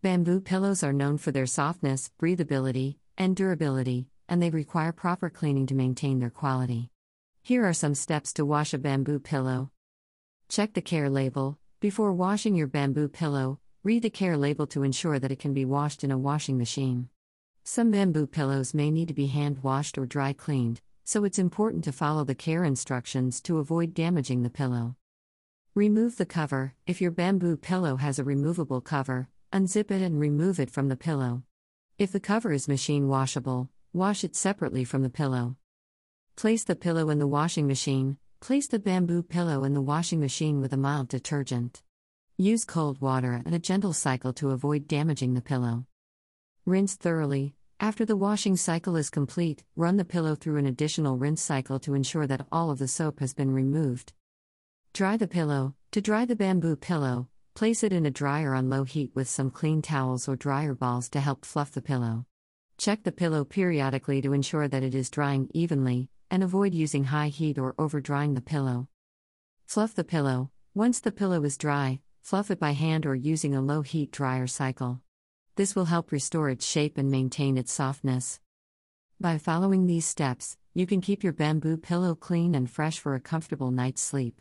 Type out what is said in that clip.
Bamboo pillows are known for their softness, breathability, and durability, and they require proper cleaning to maintain their quality. Here are some steps to wash a bamboo pillow. Check the care label. Before washing your bamboo pillow, read the care label to ensure that it can be washed in a washing machine. Some bamboo pillows may need to be hand washed or dry cleaned, so it's important to follow the care instructions to avoid damaging the pillow. Remove the cover. If your bamboo pillow has a removable cover, unzip it and remove it from the pillow. If the cover is machine washable, wash it separately from the pillow. Place the pillow in the washing machine. Place the bamboo pillow in the washing machine with a mild detergent. Use cold water and a gentle cycle to avoid damaging the pillow. Rinse thoroughly. After the washing cycle is complete, run the pillow through an additional rinse cycle to ensure that all of the soap has been removed. Dry the pillow. To dry the bamboo pillow, place it in a dryer on low heat with some clean towels or dryer balls to help fluff the pillow. Check the pillow periodically to ensure that it is drying evenly, and avoid using high heat or over drying the pillow. Fluff the pillow. Once the pillow is dry, fluff it by hand or using a low heat dryer cycle. This will help restore its shape and maintain its softness. By following these steps, you can keep your bamboo pillow clean and fresh for a comfortable night's sleep.